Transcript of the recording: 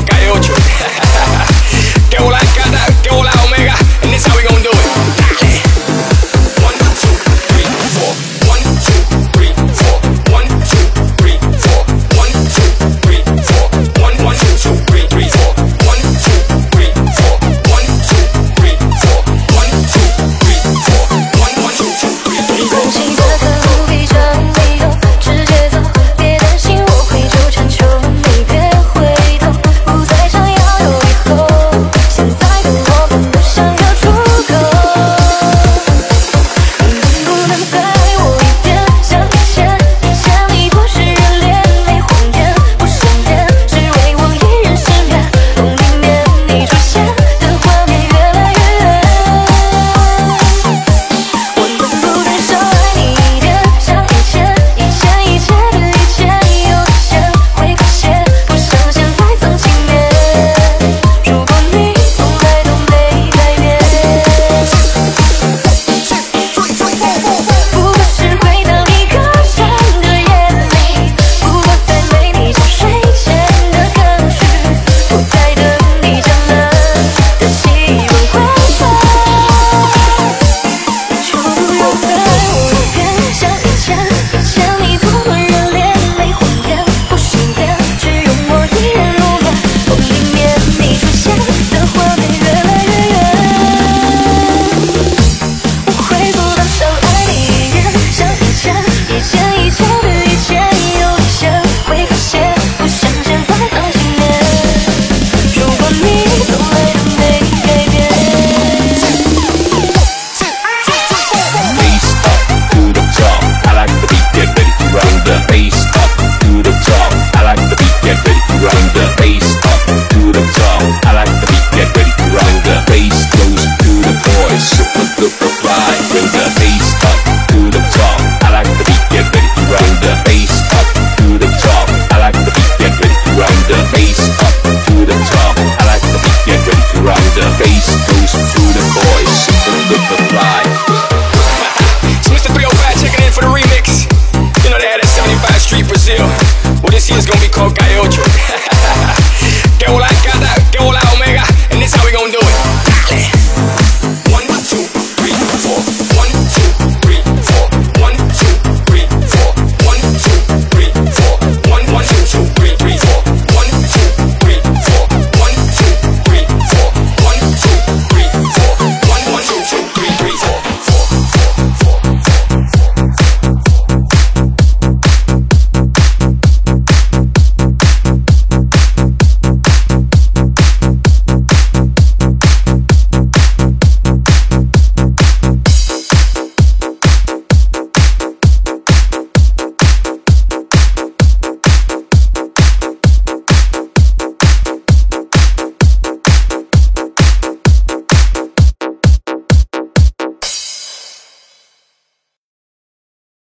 K8